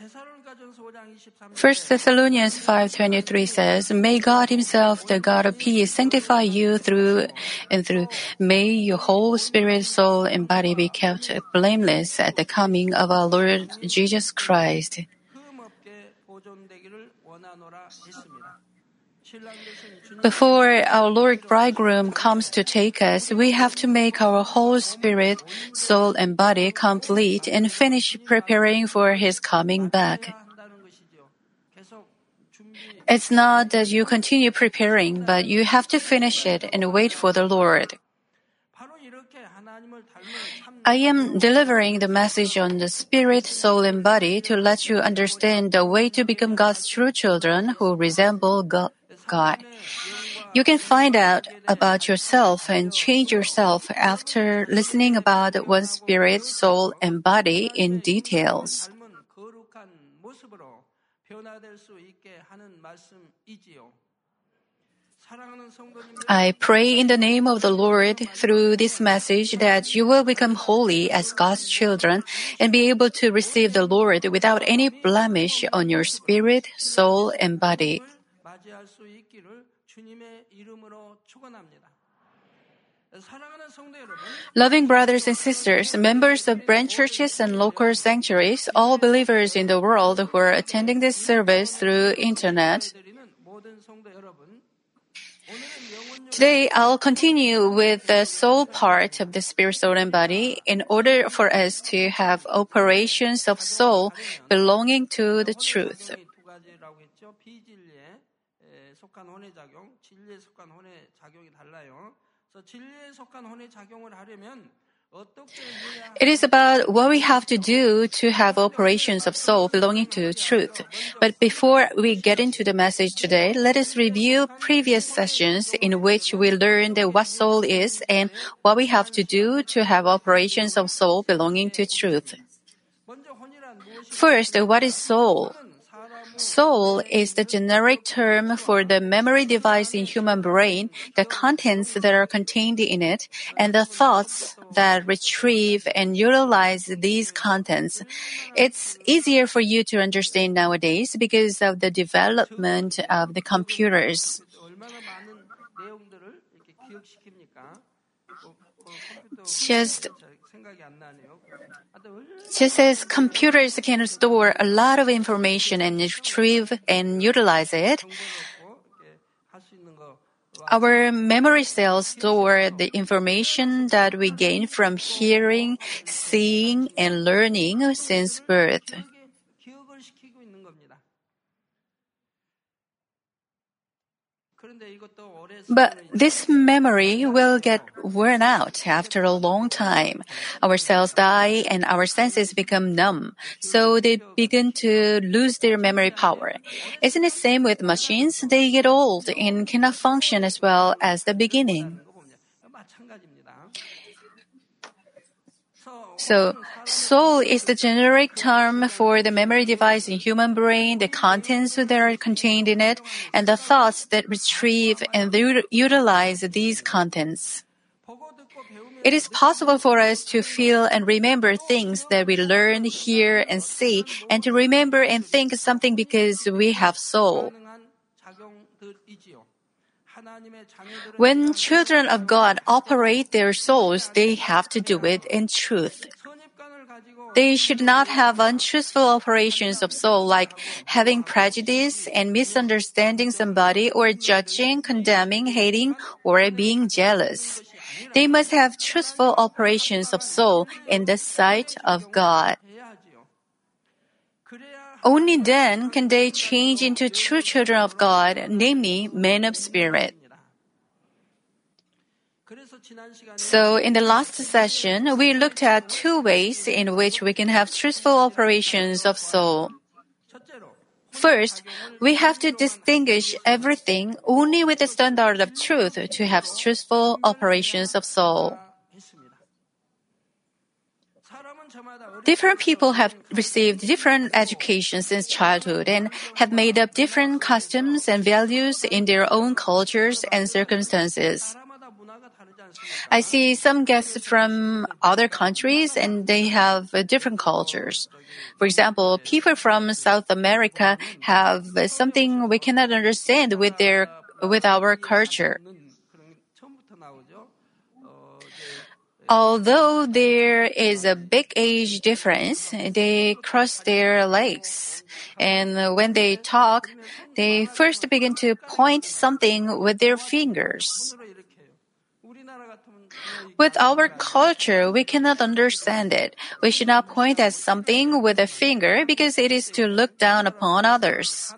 1 Thessalonians 5:23 says, "May God himself, the God of peace, sanctify you through and through. May your whole spirit, soul, and body be kept blameless at the coming of our Lord Jesus Christ." Before our Lord bridegroom comes to take us, we have to make our whole spirit, soul, and body complete and finish preparing for his coming back. It's not that you continue preparing, but you have to finish it and wait for the Lord. I am delivering the message on the spirit, soul, and body to let you understand the way to become God's true children who resemble God. You can find out about yourself and change yourself after listening about one's spirit, soul, and body in details. I pray in the name of the Lord through this message that you will become holy as God's children and be able to receive the Lord without any blemish on your spirit, soul, and body. Loving brothers and sisters, members of branch churches and local sanctuaries, all believers in the world who are attending this service through internet, Today, I'll continue with the soul part of the spirit, soul, and body in order for us to have operations of soul belonging to the truth. It is about what we have to do to have operations of soul belonging to truth. But before we get into the message today, let us review previous sessions in which we learned what soul is and what we have to do to have operations of soul belonging to truth. First, what is soul? Soul is the generic term for the memory device in human brain, the contents that are contained in it, and the thoughts that retrieve and utilize these contents. It's easier for you to understand nowadays because of the development of the computers. Just just as computers can store a lot of information and retrieve and utilize it, our memory cells store the information that we gain from hearing, seeing, and learning since birth. But this memory will get worn out after a long time. Our cells die and our senses become numb, so they begin to lose their memory power. Isn't it same with machines? They get old and cannot function as well as the beginning. So, soul is the generic term for the memory device in human brain, the contents that are contained in it, and the thoughts that retrieve and utilize these contents. It is possible for us to feel and remember things that we learn, hear, and see, and to remember and think something because we have soul. When children of God operate their souls, they have to do it in truth. They should not have untruthful operations of soul like having prejudice and misunderstanding somebody or judging, condemning, hating, or being jealous. They must have truthful operations of soul in the sight of God. Only then can they change into true children of God, namely men of spirit. So, in the last session, we looked at two ways in which we can have truthful operations of soul. First, we have to distinguish everything only with the standard of truth to have truthful operations of soul. Different people have received different education since childhood and have made up different customs and values in their own cultures and circumstances. I see some guests from other countries and they have different cultures. For example, people from South America have something we cannot understand with their with our culture. Although there is a big age difference, they cross their legs. And when they talk, they first begin to point something with their fingers. With our culture, we cannot understand it. We should not point at something with a finger because it is to look down upon others.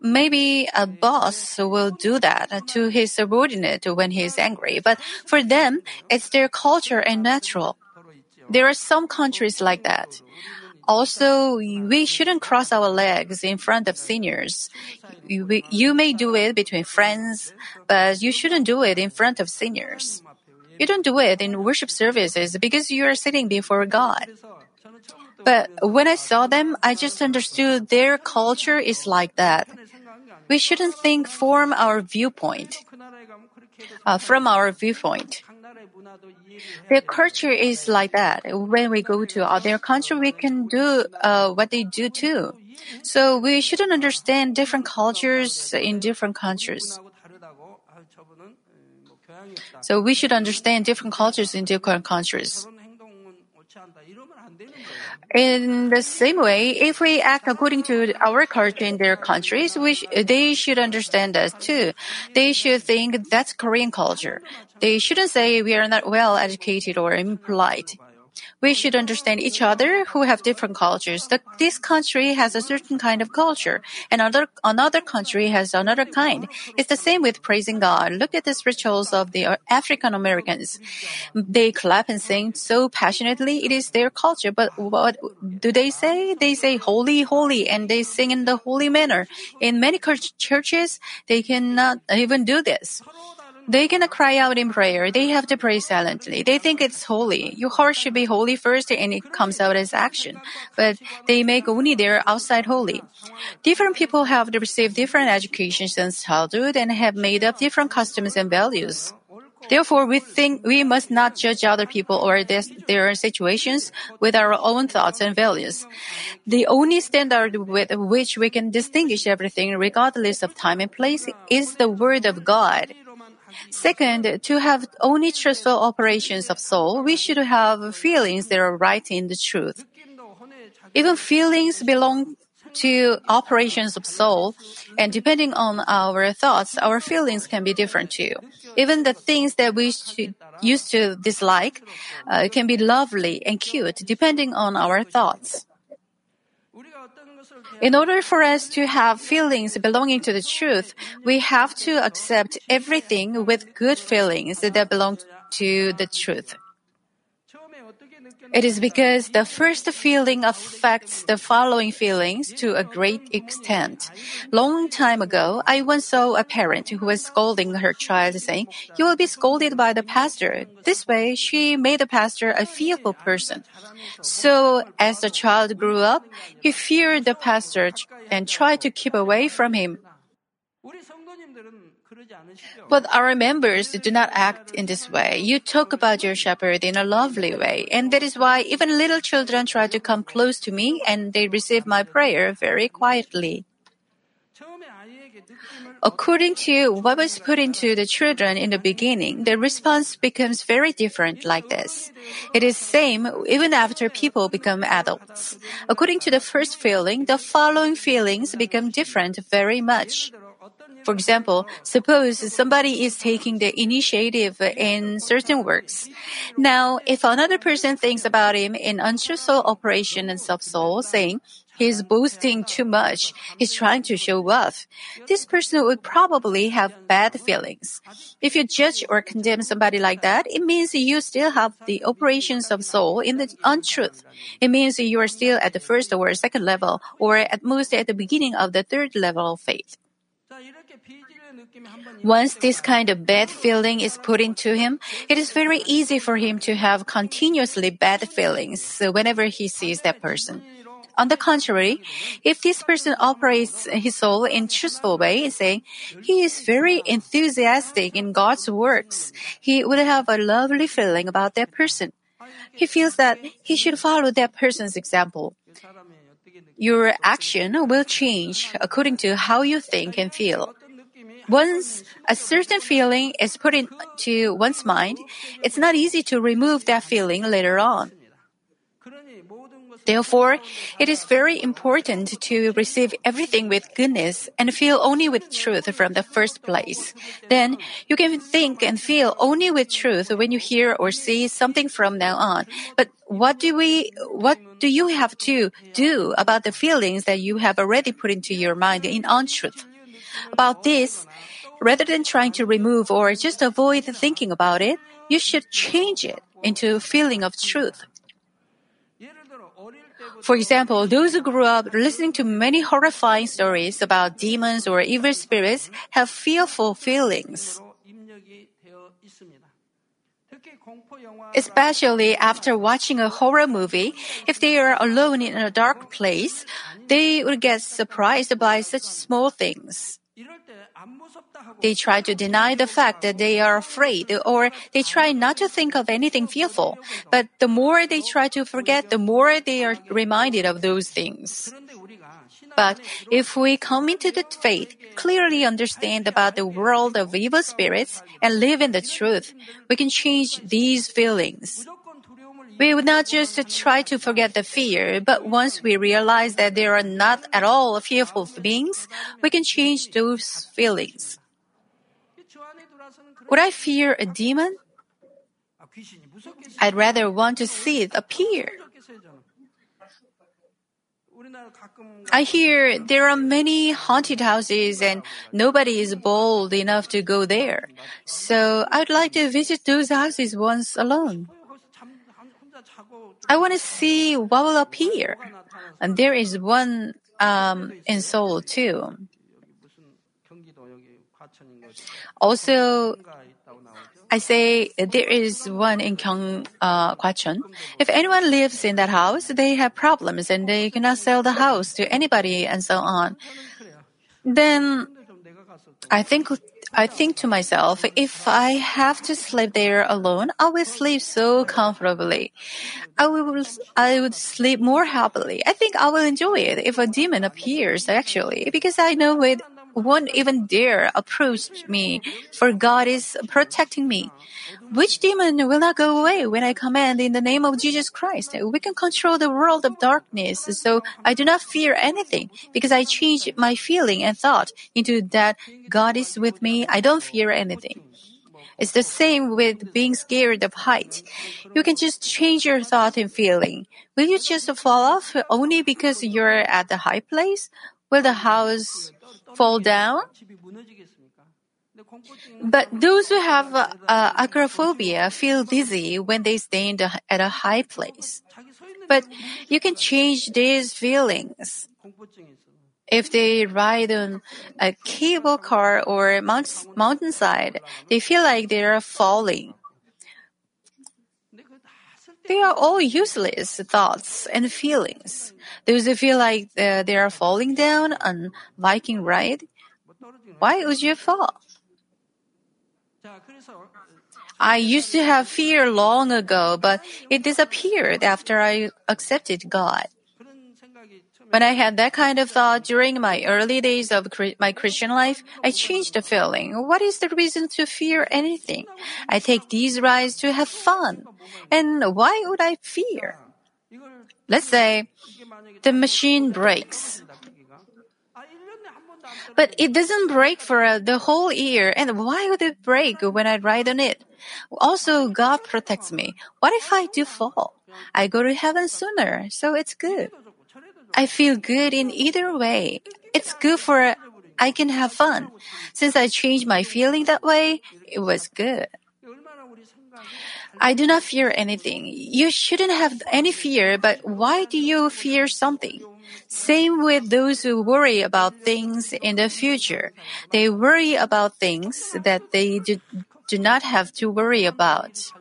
Maybe a boss will do that to his subordinate when he is angry, but for them, it's their culture and natural. There are some countries like that. Also, we shouldn't cross our legs in front of seniors. You, you may do it between friends, but you shouldn't do it in front of seniors. You don't do it in worship services because you are sitting before God. But when I saw them, I just understood their culture is like that we shouldn't think from our viewpoint. Uh, from our viewpoint. Their culture is like that. When we go to other country, we can do uh, what they do too. So we shouldn't understand different cultures in different countries. So we should understand different cultures in different countries. In the same way, if we act according to our culture in their countries, sh- they should understand us too. They should think that's Korean culture. They shouldn't say we are not well educated or impolite. We should understand each other who have different cultures. That this country has a certain kind of culture, and another another country has another kind. It's the same with praising God. Look at the rituals of the African Americans. They clap and sing so passionately. It is their culture. But what do they say? They say holy, holy, and they sing in the holy manner. In many churches, they cannot even do this. They cannot cry out in prayer. They have to pray silently. They think it's holy. Your heart should be holy first and it comes out as action. But they make only their outside holy. Different people have received different educations since childhood and have made up different customs and values. Therefore, we think we must not judge other people or their situations with our own thoughts and values. The only standard with which we can distinguish everything regardless of time and place is the Word of God. Second, to have only truthful operations of soul, we should have feelings that are right in the truth. Even feelings belong to operations of soul, and depending on our thoughts, our feelings can be different too. Even the things that we used to dislike uh, can be lovely and cute depending on our thoughts. In order for us to have feelings belonging to the truth, we have to accept everything with good feelings that belong to the truth. It is because the first feeling affects the following feelings to a great extent. Long time ago, I once saw a parent who was scolding her child saying, you will be scolded by the pastor. This way, she made the pastor a fearful person. So, as the child grew up, he feared the pastor and tried to keep away from him. But our members do not act in this way. You talk about your shepherd in a lovely way, and that is why even little children try to come close to me and they receive my prayer very quietly. According to what was put into the children in the beginning, the response becomes very different like this. It is same even after people become adults. According to the first feeling, the following feelings become different very much. For example, suppose somebody is taking the initiative in certain works. Now, if another person thinks about him in untruthful operations of soul, saying, He's boasting too much. He's trying to show off. This person would probably have bad feelings. If you judge or condemn somebody like that, it means you still have the operations of soul in the untruth. It means you are still at the first or second level, or at most at the beginning of the third level of faith. Once this kind of bad feeling is put into him, it is very easy for him to have continuously bad feelings whenever he sees that person. On the contrary, if this person operates his soul in truthful way, saying he is very enthusiastic in God's works, he would have a lovely feeling about that person. He feels that he should follow that person's example. Your action will change according to how you think and feel. Once a certain feeling is put into one's mind, it's not easy to remove that feeling later on. Therefore, it is very important to receive everything with goodness and feel only with truth from the first place. Then you can think and feel only with truth when you hear or see something from now on. But what do we, what do you have to do about the feelings that you have already put into your mind in untruth? About this, rather than trying to remove or just avoid thinking about it, you should change it into a feeling of truth. For example, those who grew up listening to many horrifying stories about demons or evil spirits have fearful feelings. Especially after watching a horror movie, if they are alone in a dark place, they would get surprised by such small things. They try to deny the fact that they are afraid or they try not to think of anything fearful. But the more they try to forget, the more they are reminded of those things. But if we come into the faith, clearly understand about the world of evil spirits, and live in the truth, we can change these feelings. We would not just try to forget the fear, but once we realize that they are not at all fearful beings, we can change those feelings. Would I fear a demon? I'd rather want to see it appear. I hear there are many haunted houses and nobody is bold enough to go there. So I'd like to visit those houses once alone. I want to see what will appear. And there is one um, in Seoul too. Also, I say there is one in Gyeong, uh, Gwacheon. If anyone lives in that house, they have problems and they cannot sell the house to anybody and so on. Then I think I think to myself, if I have to sleep there alone, I will sleep so comfortably. I will, I would sleep more happily. I think I will enjoy it if a demon appears actually, because I know it won't even dare approach me, for God is protecting me. Which demon will not go away when I command in the name of Jesus Christ? We can control the world of darkness, so I do not fear anything, because I change my feeling and thought into that God is with me, I don't fear anything. It's the same with being scared of height. You can just change your thought and feeling. Will you just fall off only because you're at the high place? Will the house fall down? But those who have uh, agoraphobia feel dizzy when they stand at a high place. But you can change these feelings. If they ride on a cable car or mount- mountainside, they feel like they are falling. They are all useless thoughts and feelings. Those who feel like uh, they are falling down on Viking ride, why would you fall? I used to have fear long ago, but it disappeared after I accepted God. When I had that kind of thought during my early days of my Christian life, I changed the feeling. What is the reason to fear anything? I take these rides to have fun. And why would I fear? Let's say the machine breaks. But it doesn't break for uh, the whole year. And why would it break when I ride on it? Also, God protects me. What if I do fall? I go to heaven sooner, so it's good. I feel good in either way. It's good for I can have fun. Since I changed my feeling that way, it was good. I do not fear anything. You shouldn't have any fear, but why do you fear something? Same with those who worry about things in the future. They worry about things that they do, do not have to worry about.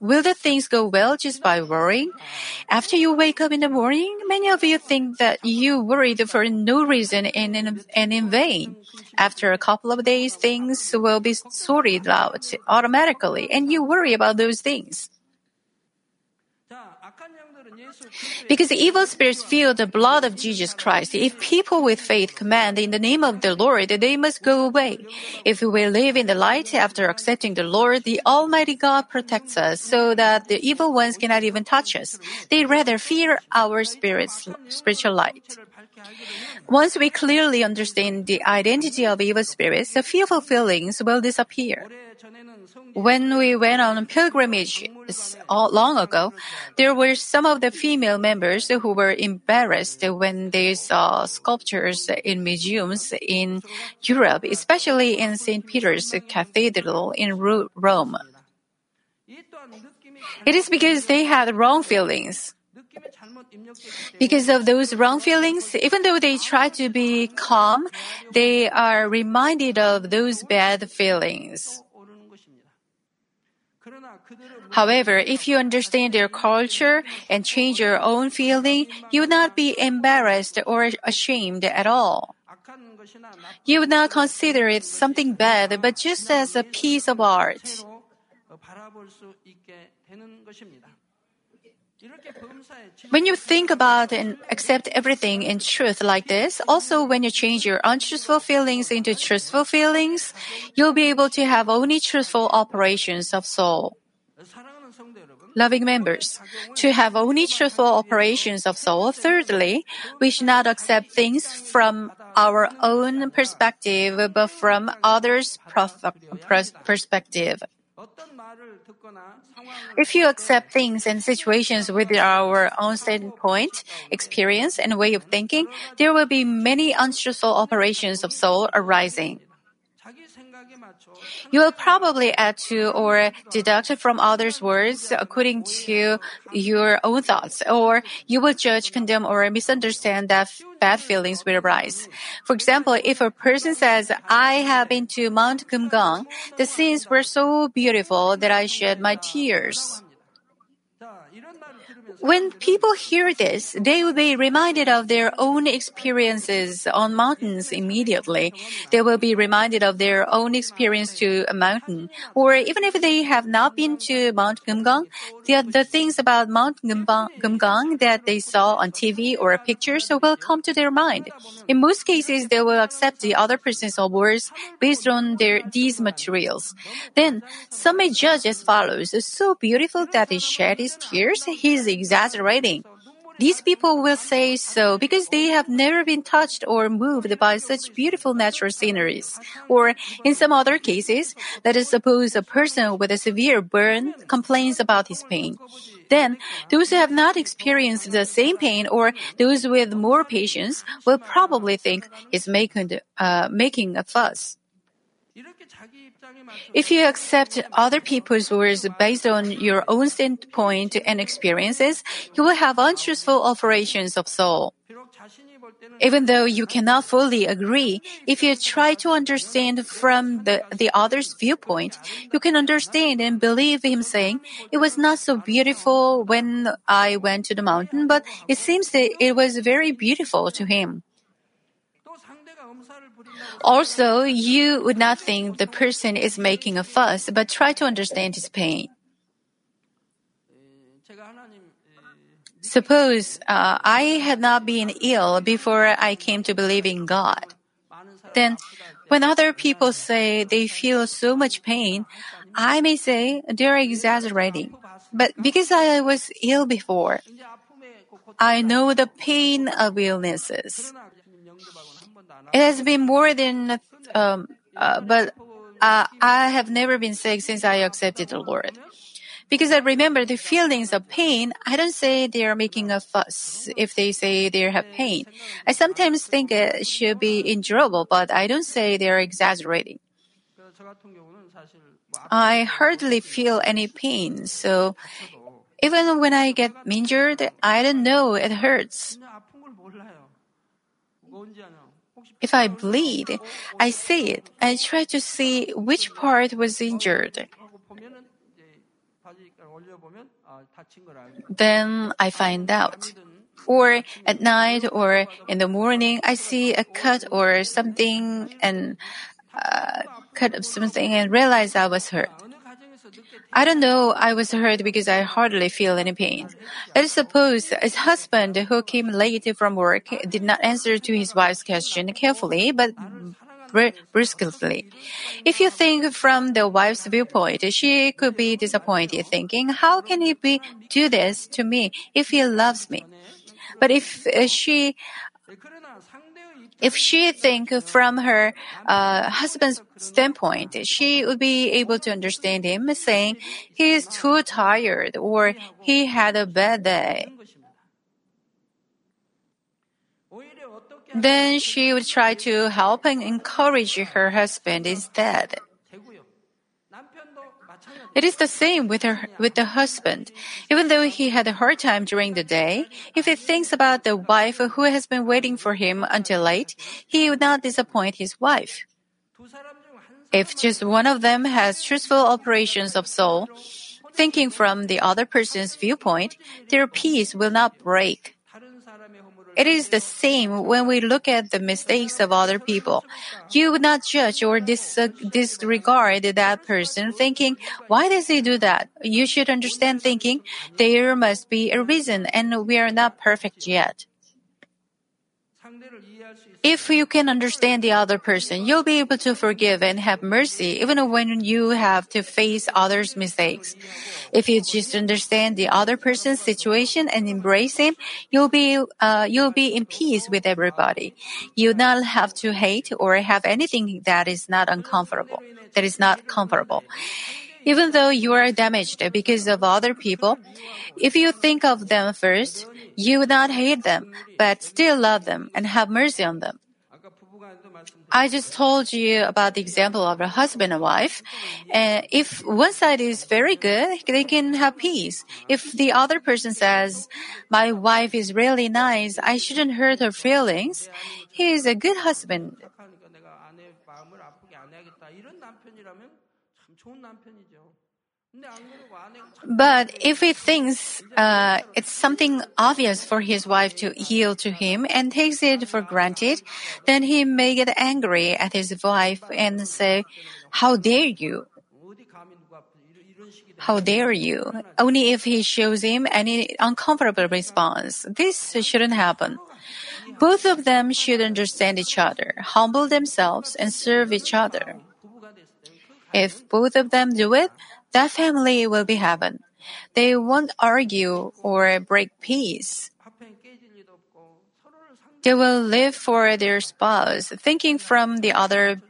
Will the things go well just by worrying? After you wake up in the morning, many of you think that you worried for no reason and in, and in vain. After a couple of days, things will be sorted out automatically and you worry about those things. Because the evil spirits feel the blood of Jesus Christ. If people with faith command in the name of the Lord, they must go away. If we live in the light after accepting the Lord, the Almighty God protects us so that the evil ones cannot even touch us. They rather fear our spirit's spiritual light. Once we clearly understand the identity of evil spirits, the fearful feelings will disappear. When we went on pilgrimage long ago, there were some of the female members who were embarrassed when they saw sculptures in museums in Europe, especially in St. Peter's Cathedral in Rome. It is because they had wrong feelings. Because of those wrong feelings, even though they try to be calm, they are reminded of those bad feelings. However, if you understand their culture and change your own feeling, you would not be embarrassed or ashamed at all. You would not consider it something bad, but just as a piece of art. When you think about and accept everything in truth like this, also when you change your untruthful feelings into truthful feelings, you'll be able to have only truthful operations of soul. Loving members, to have only truthful operations of soul, thirdly, we should not accept things from our own perspective, but from others' perspective. If you accept things and situations with our own standpoint, experience, and way of thinking, there will be many untruthful operations of soul arising. You will probably add to or deduct from others' words according to your own thoughts, or you will judge, condemn, or misunderstand that bad feelings will arise. For example, if a person says, I have been to Mount Kumgang, the scenes were so beautiful that I shed my tears. When people hear this, they will be reminded of their own experiences on mountains immediately. They will be reminded of their own experience to a mountain. Or even if they have not been to Mount Kumgang, the, the things about Mount Kumgang that they saw on TV or pictures will come to their mind. In most cases, they will accept the other person's words based on their, these materials. Then, some may judge as follows. So beautiful that he shed his tears, he's exaggerating. These people will say so because they have never been touched or moved by such beautiful natural sceneries. Or in some other cases, let us suppose a person with a severe burn complains about his pain. Then, those who have not experienced the same pain or those with more patience will probably think he's making, uh, making a fuss. If you accept other people's words based on your own standpoint and experiences, you will have untruthful operations of soul. Even though you cannot fully agree, if you try to understand from the, the other's viewpoint, you can understand and believe him saying, it was not so beautiful when I went to the mountain, but it seems that it was very beautiful to him. Also, you would not think the person is making a fuss, but try to understand his pain. Suppose uh, I had not been ill before I came to believe in God. Then, when other people say they feel so much pain, I may say they're exaggerating. But because I was ill before, I know the pain of illnesses. It has been more than, um, uh, but uh, I have never been sick since I accepted the Lord. Because I remember the feelings of pain, I don't say they are making a fuss if they say they have pain. I sometimes think it should be endurable, but I don't say they are exaggerating. I hardly feel any pain, so even when I get injured, I don't know it hurts. If I bleed, I see it. I try to see which part was injured. Then I find out. Or at night or in the morning, I see a cut or something and uh, cut of something and realize I was hurt. I don't know I was hurt because I hardly feel any pain. Let us suppose his husband who came late from work did not answer to his wife's question carefully but brusquely. If you think from the wife's viewpoint, she could be disappointed thinking, how can he be, do this to me if he loves me? But if uh, she if she think from her uh, husband's standpoint, she would be able to understand him saying he is too tired or he had a bad day. Then she would try to help and encourage her husband instead. It is the same with her, with the husband. Even though he had a hard time during the day, if he thinks about the wife who has been waiting for him until late, he would not disappoint his wife. If just one of them has truthful operations of soul, thinking from the other person's viewpoint, their peace will not break. It is the same when we look at the mistakes of other people. You would not judge or dis- disregard that person thinking, why does he do that? You should understand thinking, there must be a reason and we are not perfect yet. If you can understand the other person, you'll be able to forgive and have mercy even when you have to face others' mistakes. If you just understand the other person's situation and embrace him, you'll be uh, you'll be in peace with everybody. You not have to hate or have anything that is not uncomfortable. That is not comfortable. Even though you are damaged because of other people, if you think of them first, you would not hate them, but still love them and have mercy on them. I just told you about the example of a husband and wife. And if one side is very good, they can have peace. If the other person says, my wife is really nice, I shouldn't hurt her feelings, he is a good husband. But if he thinks uh, it's something obvious for his wife to yield to him and takes it for granted, then he may get angry at his wife and say, How dare you? How dare you? Only if he shows him any uncomfortable response. This shouldn't happen. Both of them should understand each other, humble themselves, and serve each other. If both of them do it, that family will be heaven. They won't argue or break peace. They will live for their spouse, thinking from the other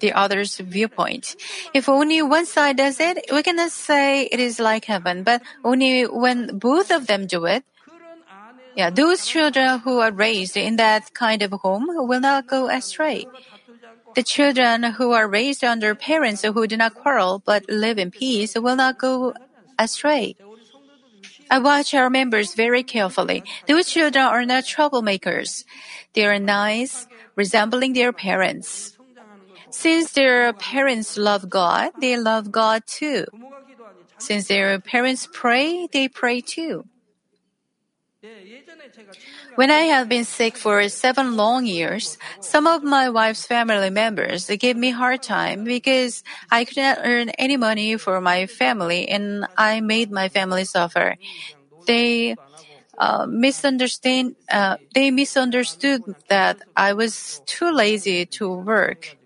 the other's viewpoint. If only one side does it, we cannot say it is like heaven, but only when both of them do it. Yeah, those children who are raised in that kind of home will not go astray. The children who are raised under parents who do not quarrel but live in peace will not go astray. I watch our members very carefully. Those children are not troublemakers. They are nice, resembling their parents. Since their parents love God, they love God too. Since their parents pray, they pray too. When I have been sick for seven long years, some of my wife's family members gave me hard time because I could not earn any money for my family and I made my family suffer. They uh, misunderstand. Uh, they misunderstood that I was too lazy to work.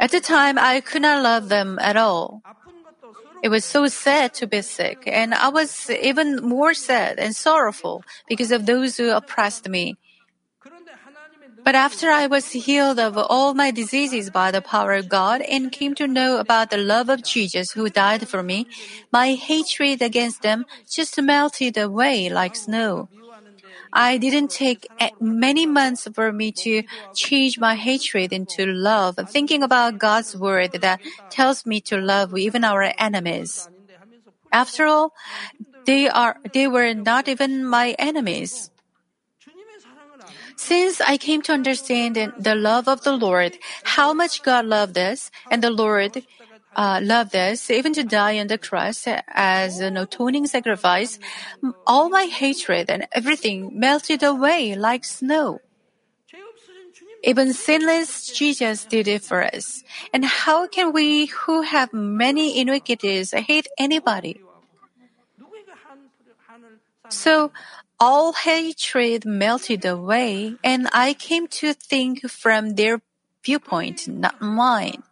At the time, I could not love them at all. It was so sad to be sick, and I was even more sad and sorrowful because of those who oppressed me. But after I was healed of all my diseases by the power of God and came to know about the love of Jesus who died for me, my hatred against them just melted away like snow. I didn't take many months for me to change my hatred into love, thinking about God's word that tells me to love even our enemies. After all, they are, they were not even my enemies. Since I came to understand the love of the Lord, how much God loved us, and the Lord uh, loved us, even to die on the cross as an atoning sacrifice, all my hatred and everything melted away like snow. Even sinless Jesus did it for us. And how can we who have many iniquities hate anybody? So all hatred melted away, and I came to think from their viewpoint, not mine.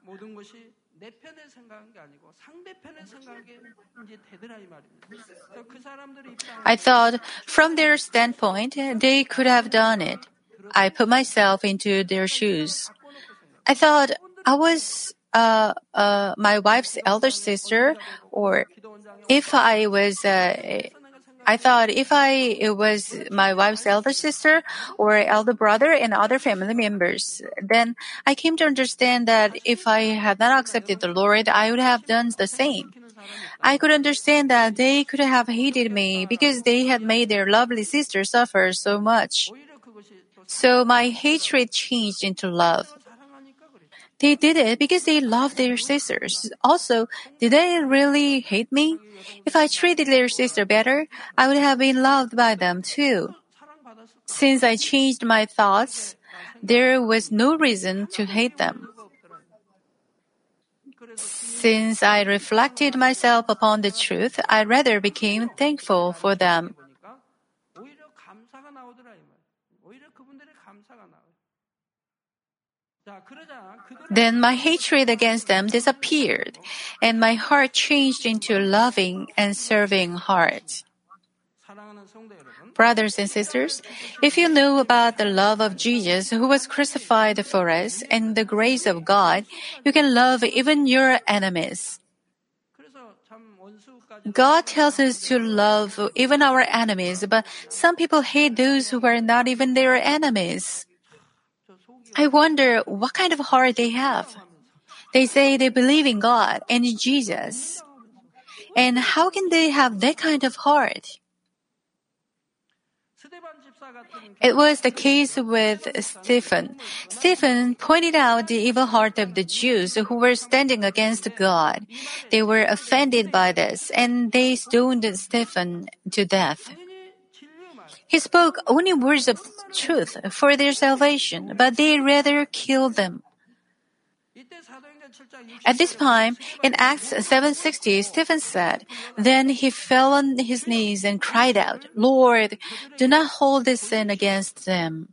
I thought from their standpoint, they could have done it. I put myself into their shoes. I thought I was uh, uh, my wife's elder sister, or if I was uh, I thought if I it was my wife's elder sister or elder brother and other family members, then I came to understand that if I had not accepted the Lord, I would have done the same. I could understand that they could have hated me because they had made their lovely sister suffer so much. So my hatred changed into love. They did it because they loved their sisters. Also, did they really hate me? If I treated their sister better, I would have been loved by them too. Since I changed my thoughts, there was no reason to hate them. Since I reflected myself upon the truth, I rather became thankful for them. Then my hatred against them disappeared, and my heart changed into a loving and serving heart. Brothers and sisters, if you know about the love of Jesus who was crucified for us and the grace of God, you can love even your enemies. God tells us to love even our enemies, but some people hate those who are not even their enemies. I wonder what kind of heart they have. They say they believe in God and in Jesus. And how can they have that kind of heart? It was the case with Stephen. Stephen pointed out the evil heart of the Jews who were standing against God. They were offended by this and they stoned Stephen to death. He spoke only words of truth for their salvation, but they rather killed them. At this time, in Acts 7:60, Stephen said, Then he fell on his knees and cried out, Lord, do not hold this sin against them.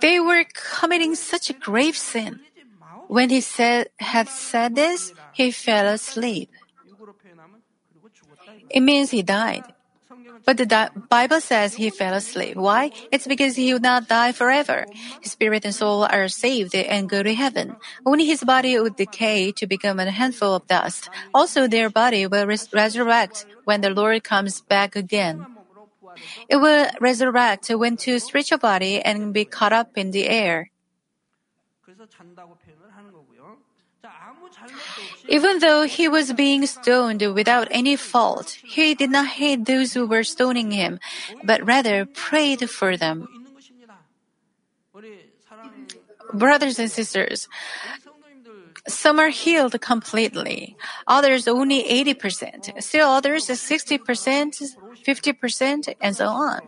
They were committing such a grave sin. When he said, had said this, he fell asleep. It means he died. But the di- Bible says he fell asleep. Why? It's because he would not die forever. His spirit and soul are saved and go to heaven. Only his body would decay to become a handful of dust. Also, their body will res- resurrect when the Lord comes back again. It will resurrect when to spiritual body and be caught up in the air. Even though he was being stoned without any fault, he did not hate those who were stoning him, but rather prayed for them. Brothers and sisters, some are healed completely, others only 80%, still others 60%, 50%, and so on.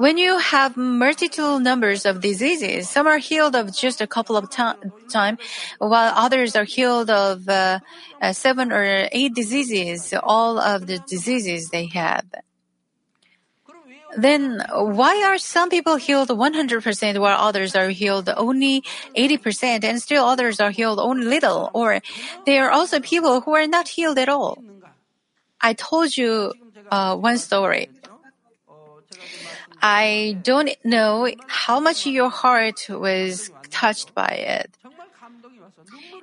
When you have multitude numbers of diseases, some are healed of just a couple of time, while others are healed of uh, uh, seven or eight diseases, all of the diseases they have. Then why are some people healed 100% while others are healed only 80% and still others are healed only little? Or there are also people who are not healed at all. I told you uh, one story. I don't know how much your heart was touched by it.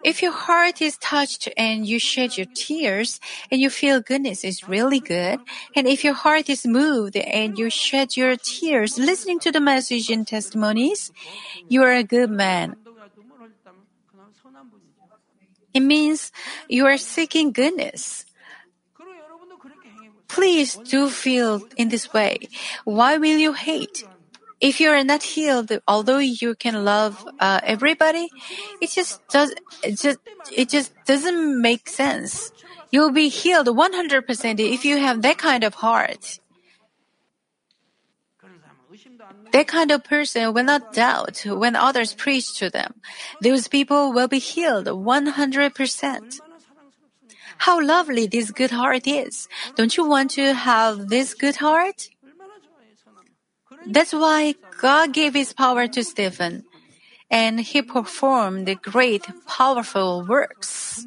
If your heart is touched and you shed your tears and you feel goodness is really good, and if your heart is moved and you shed your tears listening to the message and testimonies, you are a good man. It means you are seeking goodness. Please do feel in this way. Why will you hate? if you are not healed, although you can love uh, everybody, it just does it just it just doesn't make sense. You'll be healed 100% if you have that kind of heart. That kind of person will not doubt when others preach to them. Those people will be healed 100%. How lovely this good heart is. Don't you want to have this good heart? That's why God gave his power to Stephen. And he performed the great, powerful works.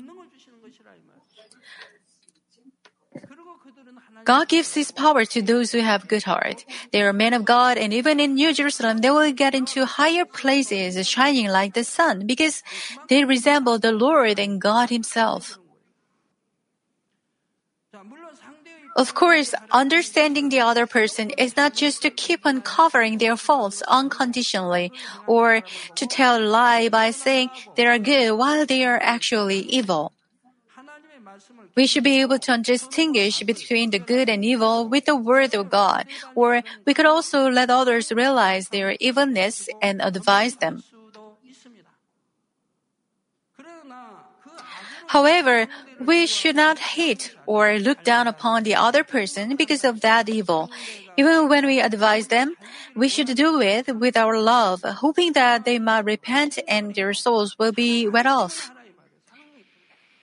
God gives His power to those who have good heart. They are men of God, and even in New Jerusalem, they will get into higher places, shining like the sun, because they resemble the Lord and God Himself. Of course, understanding the other person is not just to keep on covering their faults unconditionally or to tell a lie by saying they are good while they are actually evil. We should be able to distinguish between the good and evil with the Word of God, or we could also let others realize their evilness and advise them. However, we should not hate or look down upon the other person because of that evil. Even when we advise them, we should do it with our love, hoping that they might repent and their souls will be wet off.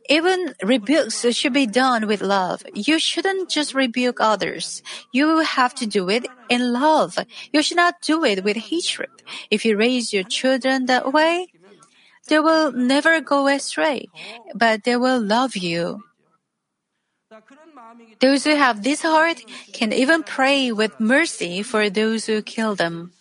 Even rebukes should be done with love. You shouldn't just rebuke others. You have to do it in love. You should not do it with hatred. If you raise your children that way, they will never go astray, but they will love you. Those who have this heart can even pray with mercy for those who kill them.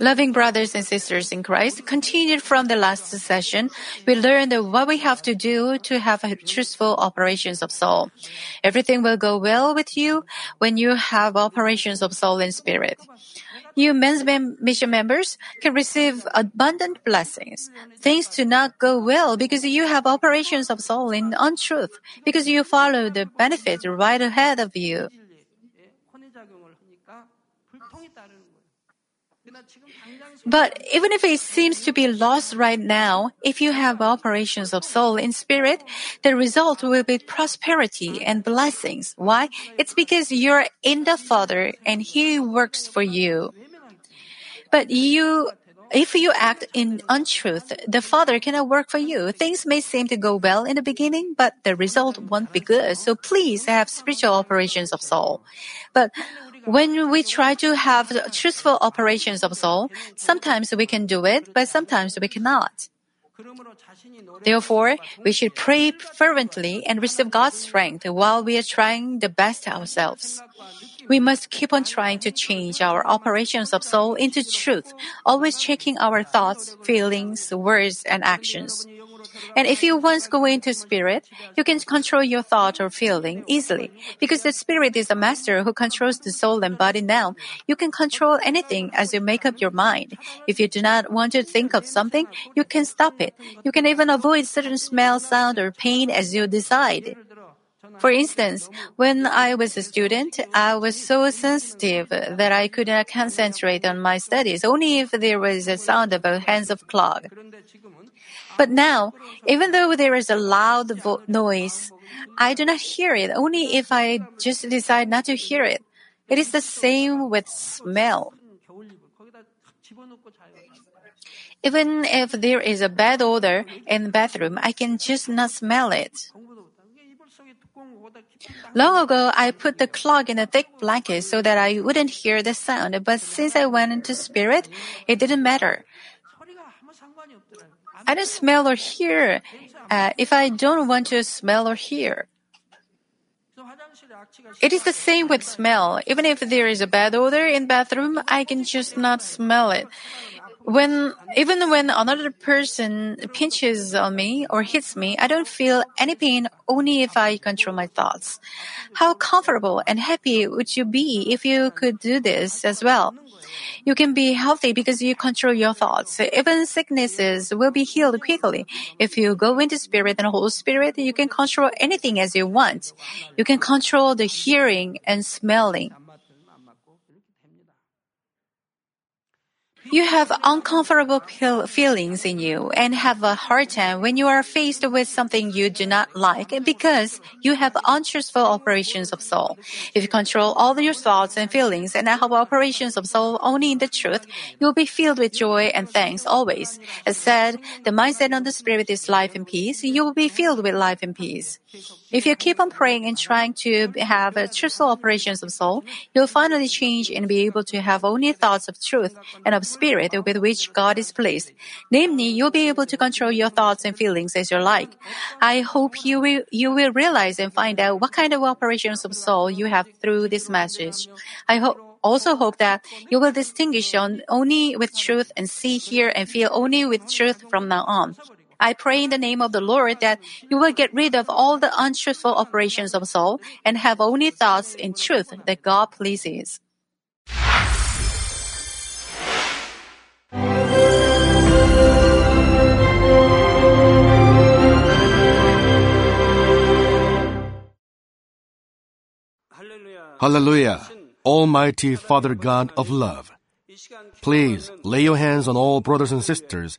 Loving brothers and sisters in Christ, continued from the last session, we learned what we have to do to have truthful operations of soul. Everything will go well with you when you have operations of soul and spirit. You men's mission members can receive abundant blessings. Things do not go well because you have operations of soul in untruth, because you follow the benefit right ahead of you. But even if it seems to be lost right now, if you have operations of soul in spirit, the result will be prosperity and blessings. Why? It's because you're in the Father and He works for you. But you, if you act in untruth, the Father cannot work for you. Things may seem to go well in the beginning, but the result won't be good. So please have spiritual operations of soul. But when we try to have truthful operations of soul, sometimes we can do it, but sometimes we cannot. Therefore, we should pray fervently and receive God's strength while we are trying the best ourselves. We must keep on trying to change our operations of soul into truth, always checking our thoughts, feelings, words, and actions. And if you once go into spirit, you can control your thought or feeling easily. Because the spirit is a master who controls the soul and body now. You can control anything as you make up your mind. If you do not want to think of something, you can stop it. You can even avoid certain smell, sound, or pain as you decide. For instance, when I was a student, I was so sensitive that I could not concentrate on my studies only if there was a sound of a hands of clock. But now, even though there is a loud vo- noise, I do not hear it only if I just decide not to hear it. It is the same with smell. Even if there is a bad odor in the bathroom, I can just not smell it. Long ago, I put the clock in a thick blanket so that I wouldn't hear the sound, but since I went into spirit, it didn't matter. I don't smell or hear uh, if I don't want to smell or hear. It is the same with smell. Even if there is a bad odor in bathroom, I can just not smell it. When, even when another person pinches on me or hits me, I don't feel any pain only if I control my thoughts. How comfortable and happy would you be if you could do this as well? You can be healthy because you control your thoughts. Even sicknesses will be healed quickly. If you go into spirit and Holy Spirit, you can control anything as you want. You can control the hearing and smelling. You have uncomfortable feelings in you and have a hard time when you are faced with something you do not like because you have untruthful operations of soul. If you control all your thoughts and feelings and have operations of soul only in the truth, you will be filled with joy and thanks always. As said, the mindset on the spirit is life and peace. You will be filled with life and peace. If you keep on praying and trying to have truthful operations of soul, you'll finally change and be able to have only thoughts of truth and of spirit with which God is pleased. Namely, you'll be able to control your thoughts and feelings as you like. I hope you will, you will realize and find out what kind of operations of soul you have through this message. I hope also hope that you will distinguish on only with truth and see, hear, and feel only with truth from now on. I pray in the name of the Lord that you will get rid of all the untruthful operations of soul and have only thoughts in truth that God pleases. Hallelujah. Almighty Father God of love. Please lay your hands on all brothers and sisters